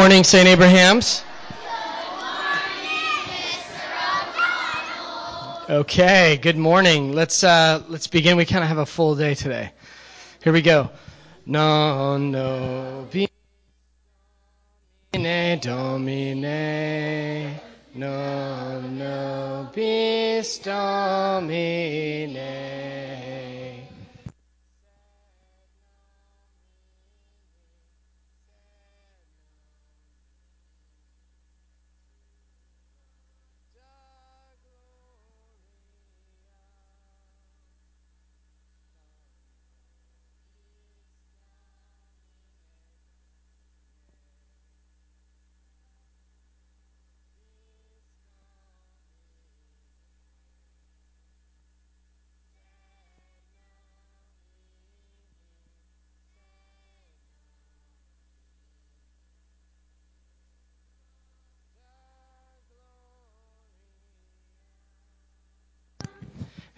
Morning, St. Abraham's. Okay, good morning. Let's uh, let's begin. We kind of have a full day today. Here we go. No, no, bine domine. No, no, bis domine.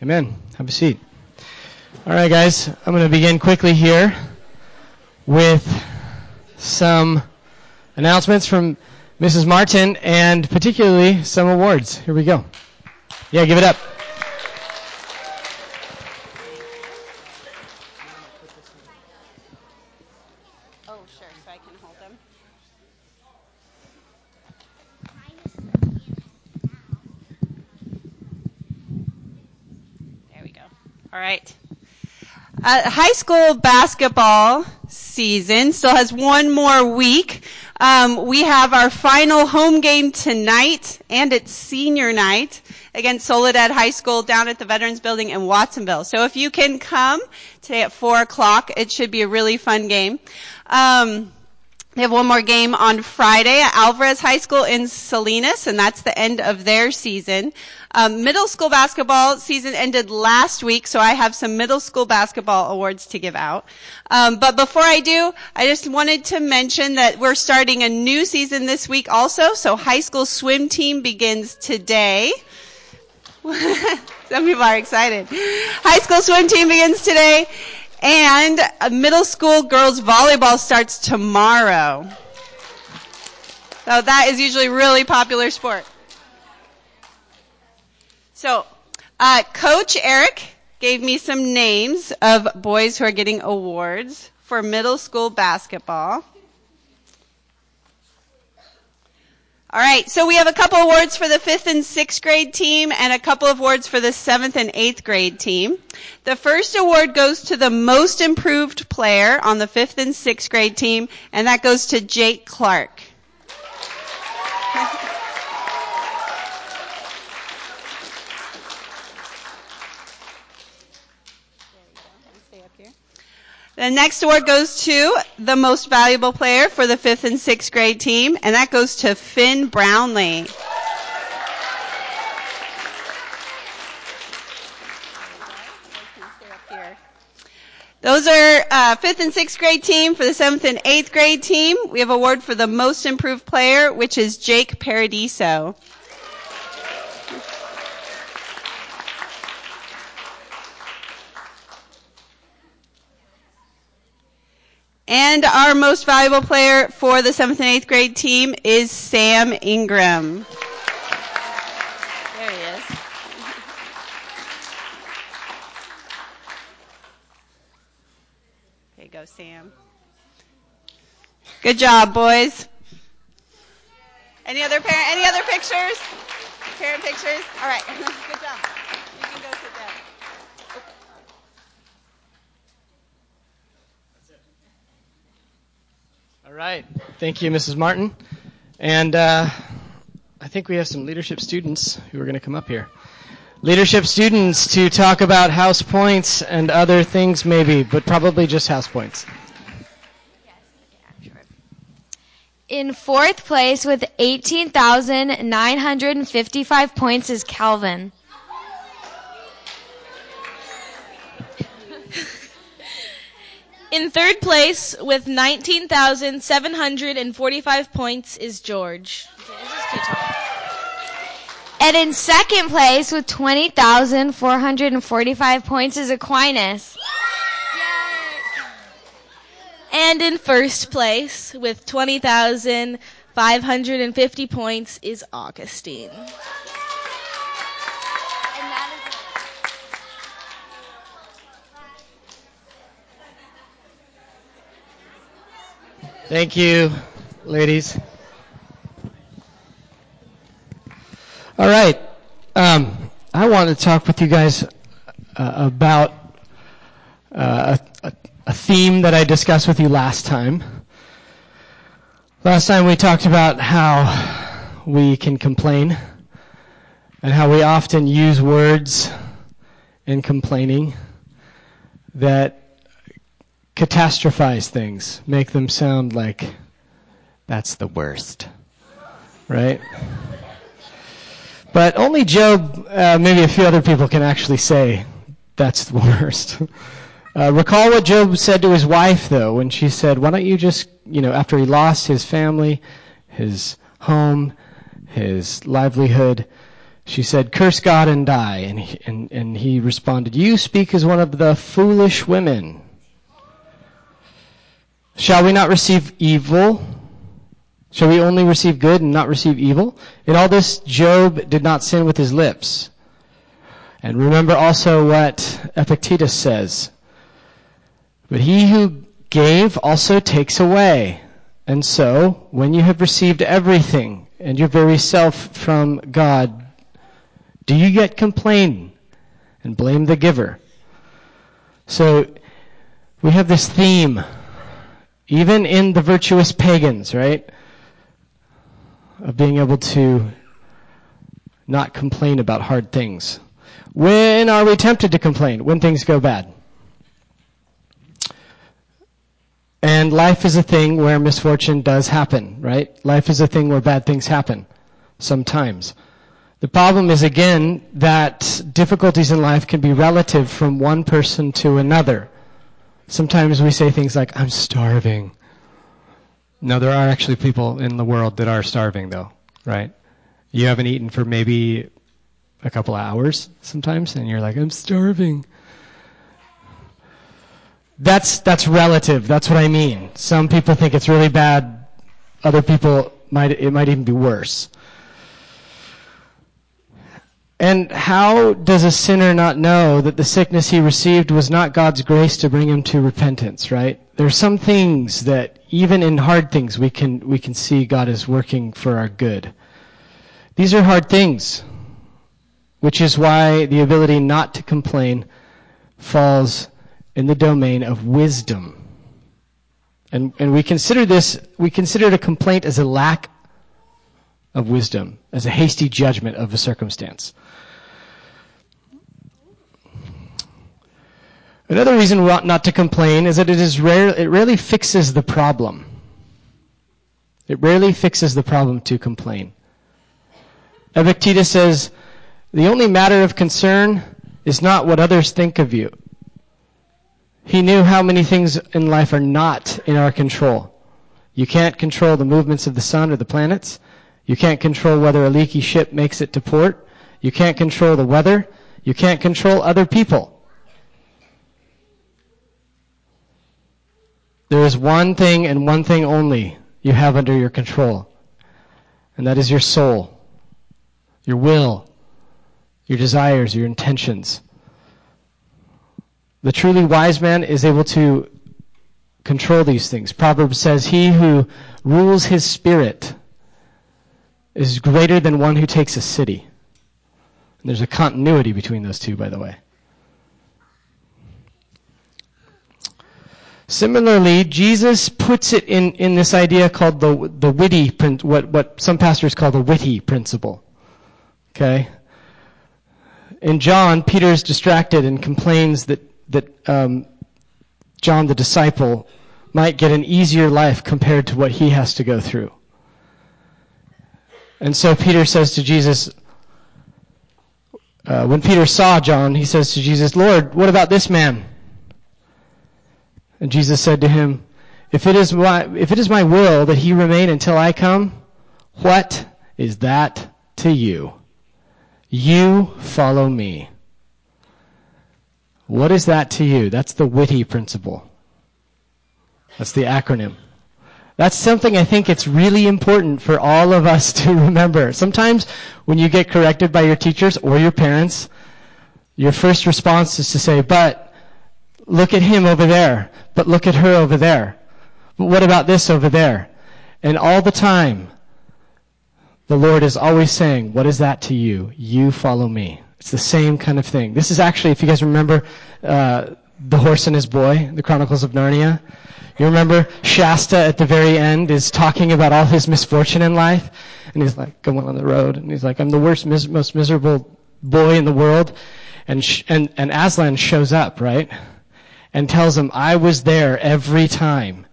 Amen. Have a seat. All right, guys. I'm going to begin quickly here with some announcements from Mrs. Martin and particularly some awards. Here we go. Yeah, give it up. Oh, sure, so I can hold them. There we go. All right. Uh, high school basketball season still has one more week. Um, we have our final home game tonight, and it's senior night against Soledad High School down at the Veterans Building in Watsonville. So if you can come today at four o'clock, it should be a really fun game. Um, they have one more game on Friday at Alvarez High School in Salinas, and that's the end of their season. Um, middle school basketball season ended last week, so I have some middle school basketball awards to give out. Um, but before I do, I just wanted to mention that we're starting a new season this week also. So high school swim team begins today. Some people are excited. High school swim team begins today. And middle school girls volleyball starts tomorrow. So that is usually really popular sport. So, uh, Coach Eric gave me some names of boys who are getting awards for middle school basketball. All right, so we have a couple awards for the fifth and sixth grade team and a couple of awards for the seventh and eighth grade team. The first award goes to the most improved player on the fifth and sixth grade team, and that goes to Jake Clark. The next award goes to the most valuable player for the fifth and sixth grade team, and that goes to Finn Brownlee. Those are uh, fifth and sixth grade team. For the seventh and eighth grade team, we have award for the most improved player, which is Jake Paradiso. And our most valuable player for the seventh and eighth grade team is Sam Ingram. There he is. There you go, Sam. Good job, boys. Any other parent? Any other pictures? Parent pictures? All right. Good job. You can go sit down. All right. Thank you, Mrs. Martin. And uh, I think we have some leadership students who are going to come up here. Leadership students to talk about house points and other things, maybe, but probably just house points. In fourth place with 18,955 points is Calvin. In third place with 19,745 points is George. And in second place with 20,445 points is Aquinas. And in first place with 20,550 points is Augustine. Thank you, ladies. All right. Um, I want to talk with you guys uh, about uh, a, a theme that I discussed with you last time. Last time we talked about how we can complain and how we often use words in complaining that catastrophize things, make them sound like that's the worst. Right? But only Job, uh, maybe a few other people can actually say that's the worst. Uh, recall what Job said to his wife, though, when she said, Why don't you just, you know, after he lost his family, his home, his livelihood, she said, Curse God and die. And he, and, and he responded, You speak as one of the foolish women. Shall we not receive evil? Shall we only receive good and not receive evil? In all this, Job did not sin with his lips. And remember also what Epictetus says. But he who gave also takes away. And so, when you have received everything and your very self from God, do you yet complain and blame the giver? So, we have this theme, even in the virtuous pagans, right? Of being able to not complain about hard things. When are we tempted to complain? When things go bad. And life is a thing where misfortune does happen, right? Life is a thing where bad things happen. Sometimes. The problem is again that difficulties in life can be relative from one person to another. Sometimes we say things like, I'm starving. No, there are actually people in the world that are starving though, right? You haven't eaten for maybe a couple of hours sometimes and you're like, I'm starving that's that's relative. That's what I mean. Some people think it's really bad. Other people might it might even be worse. And how does a sinner not know that the sickness he received was not God's grace to bring him to repentance, right? There are some things that even in hard things we can we can see God is working for our good. These are hard things, which is why the ability not to complain falls in the domain of wisdom. And, and we consider this, we consider a complaint as a lack of wisdom, as a hasty judgment of a circumstance. Another reason we ought not to complain is that it is rare, it rarely fixes the problem. It rarely fixes the problem to complain. Epictetus says, the only matter of concern is not what others think of you. He knew how many things in life are not in our control. You can't control the movements of the sun or the planets. You can't control whether a leaky ship makes it to port. You can't control the weather. You can't control other people. There is one thing and one thing only you have under your control. And that is your soul, your will, your desires, your intentions. The truly wise man is able to control these things. Proverbs says, He who rules his spirit is greater than one who takes a city. And there's a continuity between those two, by the way. Similarly, Jesus puts it in, in this idea called the, the witty, what, what some pastors call the witty principle. Okay? In John, Peter is distracted and complains that that um, John the disciple might get an easier life compared to what he has to go through. And so Peter says to Jesus, uh, when Peter saw John, he says to Jesus, Lord, what about this man? And Jesus said to him, if it is my, if it is my will that he remain until I come, what is that to you? You follow me. What is that to you? That's the witty principle. That's the acronym. That's something I think it's really important for all of us to remember. Sometimes when you get corrected by your teachers or your parents, your first response is to say, but look at him over there, but look at her over there. But what about this over there? And all the time, the Lord is always saying, what is that to you? You follow me. It's the same kind of thing. This is actually, if you guys remember, uh, The Horse and His Boy, The Chronicles of Narnia. You remember Shasta at the very end is talking about all his misfortune in life, and he's like going on the road, and he's like, "I'm the worst, mis- most miserable boy in the world," and sh- and and Aslan shows up, right, and tells him, "I was there every time."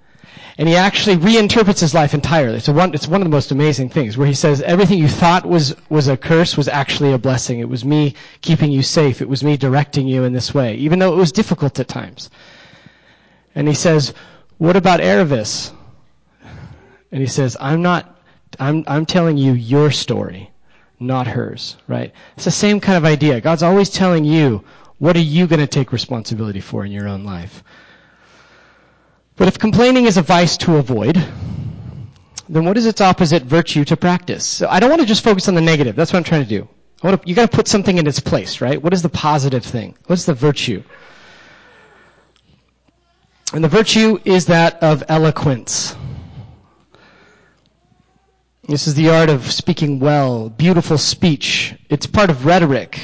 And he actually reinterprets his life entirely. It's one, it's one of the most amazing things where he says everything you thought was, was a curse was actually a blessing. It was me keeping you safe. It was me directing you in this way, even though it was difficult at times. And he says, what about Aravis? And he says, I'm not, I'm, I'm telling you your story, not hers, right? It's the same kind of idea. God's always telling you, what are you going to take responsibility for in your own life? But if complaining is a vice to avoid, then what is its opposite virtue to practice? So I don't want to just focus on the negative. That's what I'm trying to do. To, you got to put something in its place, right? What is the positive thing? What's the virtue? And the virtue is that of eloquence. This is the art of speaking well, beautiful speech. It's part of rhetoric,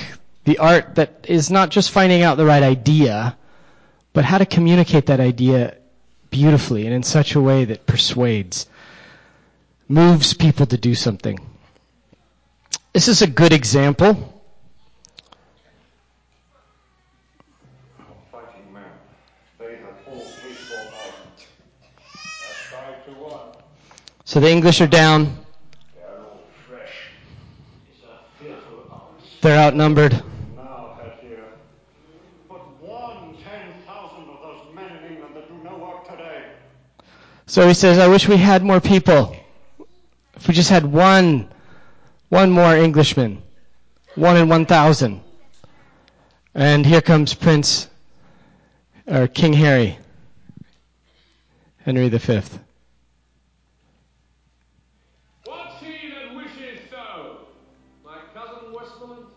the art that is not just finding out the right idea, but how to communicate that idea beautifully and in such a way that persuades, moves people to do something. This is a good example So the English are down. They're outnumbered. Now, Hatfield, but one ten thousand of those men in England that do no work today. So he says, I wish we had more people. If we just had one, one more Englishman. One in one thousand. And here comes Prince, or King Harry. Henry V. What's he that wishes so? My cousin Westmoreland?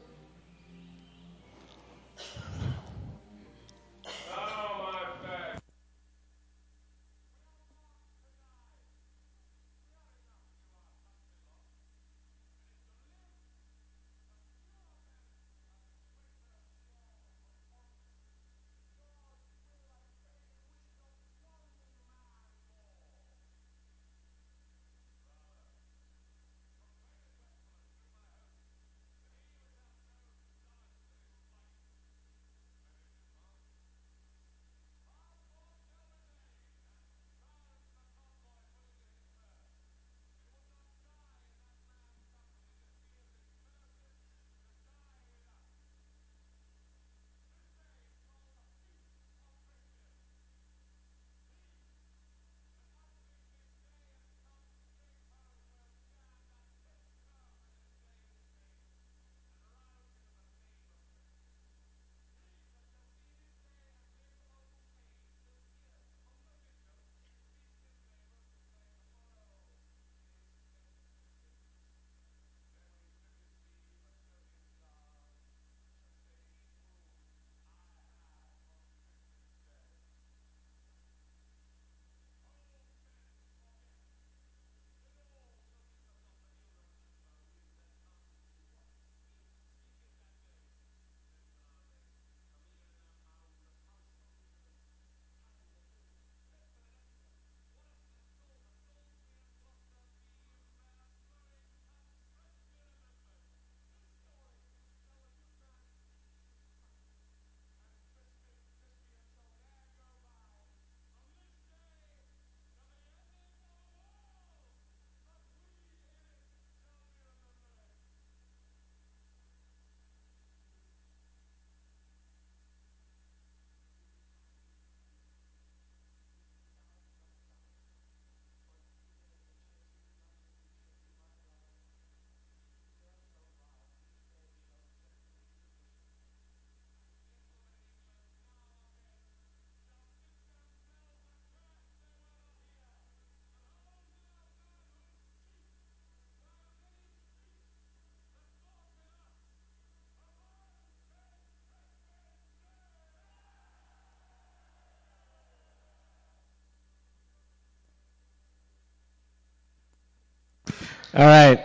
All right.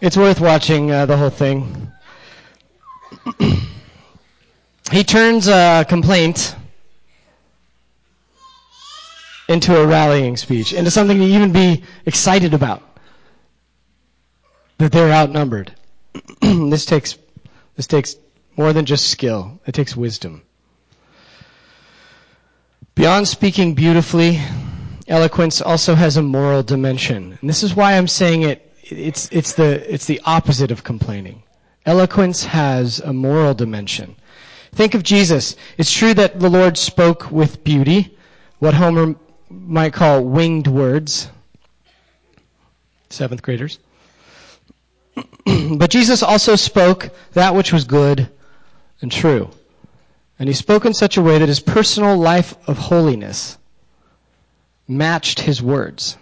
It's worth watching uh, the whole thing. he turns a complaint into a rallying speech, into something to even be excited about. That they're outnumbered. this takes this takes more than just skill. It takes wisdom. Beyond speaking beautifully, eloquence also has a moral dimension. And this is why I'm saying it it's it's the it's the opposite of complaining. Eloquence has a moral dimension. Think of Jesus. It's true that the Lord spoke with beauty, what Homer might call winged words. Seventh graders. but Jesus also spoke that which was good and true. And he spoke in such a way that his personal life of holiness matched his words.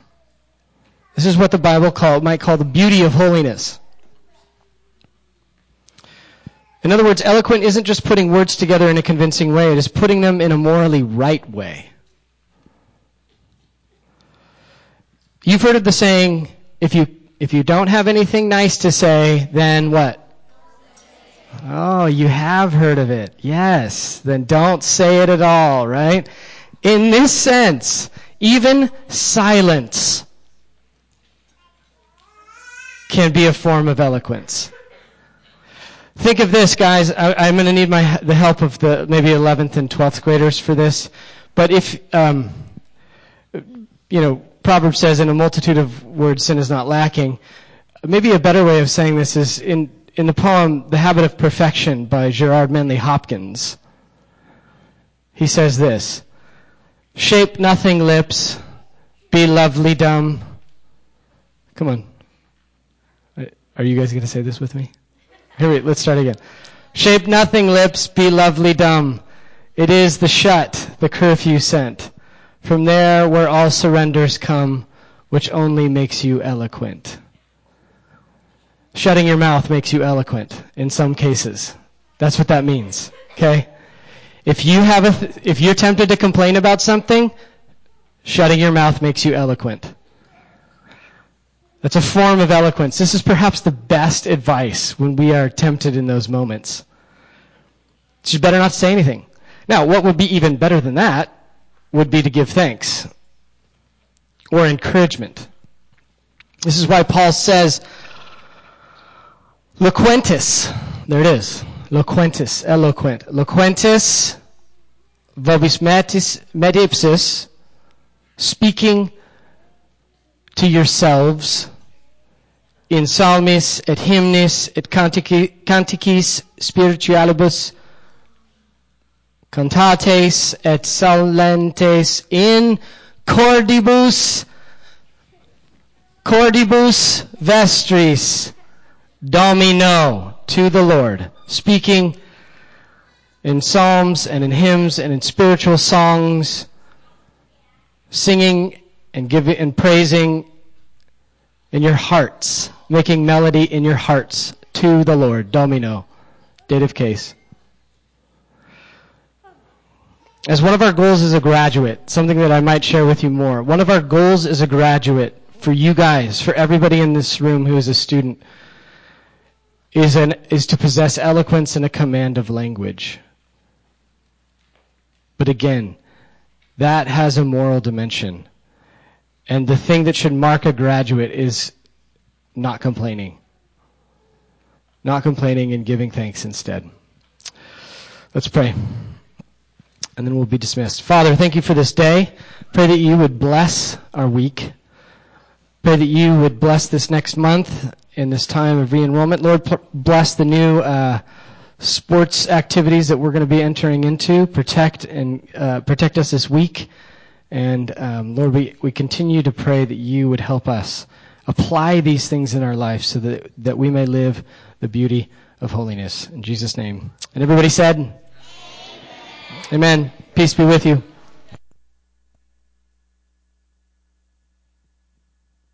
This is what the Bible call, might call the beauty of holiness. In other words, eloquent isn't just putting words together in a convincing way, it is putting them in a morally right way. You've heard of the saying, if you, if you don't have anything nice to say, then what? Oh, you have heard of it. Yes. Then don't say it at all, right? In this sense, even silence can be a form of eloquence. Think of this, guys. I, am going to need my the help of the maybe 11th and 12th graders for this. But if um, you know, Proverbs says, "In a multitude of words, sin is not lacking." Maybe a better way of saying this is in in the poem "The Habit of Perfection" by Gerard Manley Hopkins. He says this: "Shape nothing lips, be lovely dumb." Come on. Are you guys going to say this with me? Here we, let's start again. Shape nothing lips, be lovely dumb. It is the shut, the curfew sent. From there where all surrenders come, which only makes you eloquent. Shutting your mouth makes you eloquent in some cases. That's what that means. Okay? If you have a, if you're tempted to complain about something, shutting your mouth makes you eloquent. That's a form of eloquence. This is perhaps the best advice when we are tempted in those moments. You better not say anything. Now, what would be even better than that would be to give thanks or encouragement. This is why Paul says, loquentis, there it is, loquentis, eloquent, loquentis, vobis medipsis, speaking to yourselves in psalmis et hymnis et canticis spiritualibus cantates et psallentes in cordibus cordibus vestris domino to the Lord speaking in psalms and in hymns and in spiritual songs singing and giving and praising in your hearts, making melody in your hearts to the Lord. Domino, dative case. As one of our goals as a graduate, something that I might share with you more. One of our goals as a graduate for you guys, for everybody in this room who is a student, is an is to possess eloquence and a command of language. But again, that has a moral dimension. And the thing that should mark a graduate is not complaining. Not complaining and giving thanks instead. Let's pray. And then we'll be dismissed. Father, thank you for this day. Pray that you would bless our week. Pray that you would bless this next month in this time of re-enrollment. Lord, bless the new uh, sports activities that we're going to be entering into. Protect and uh, protect us this week. And um, Lord, we, we continue to pray that you would help us apply these things in our life so that, that we may live the beauty of holiness. In Jesus' name. And everybody said, Amen. Amen. Peace be with you.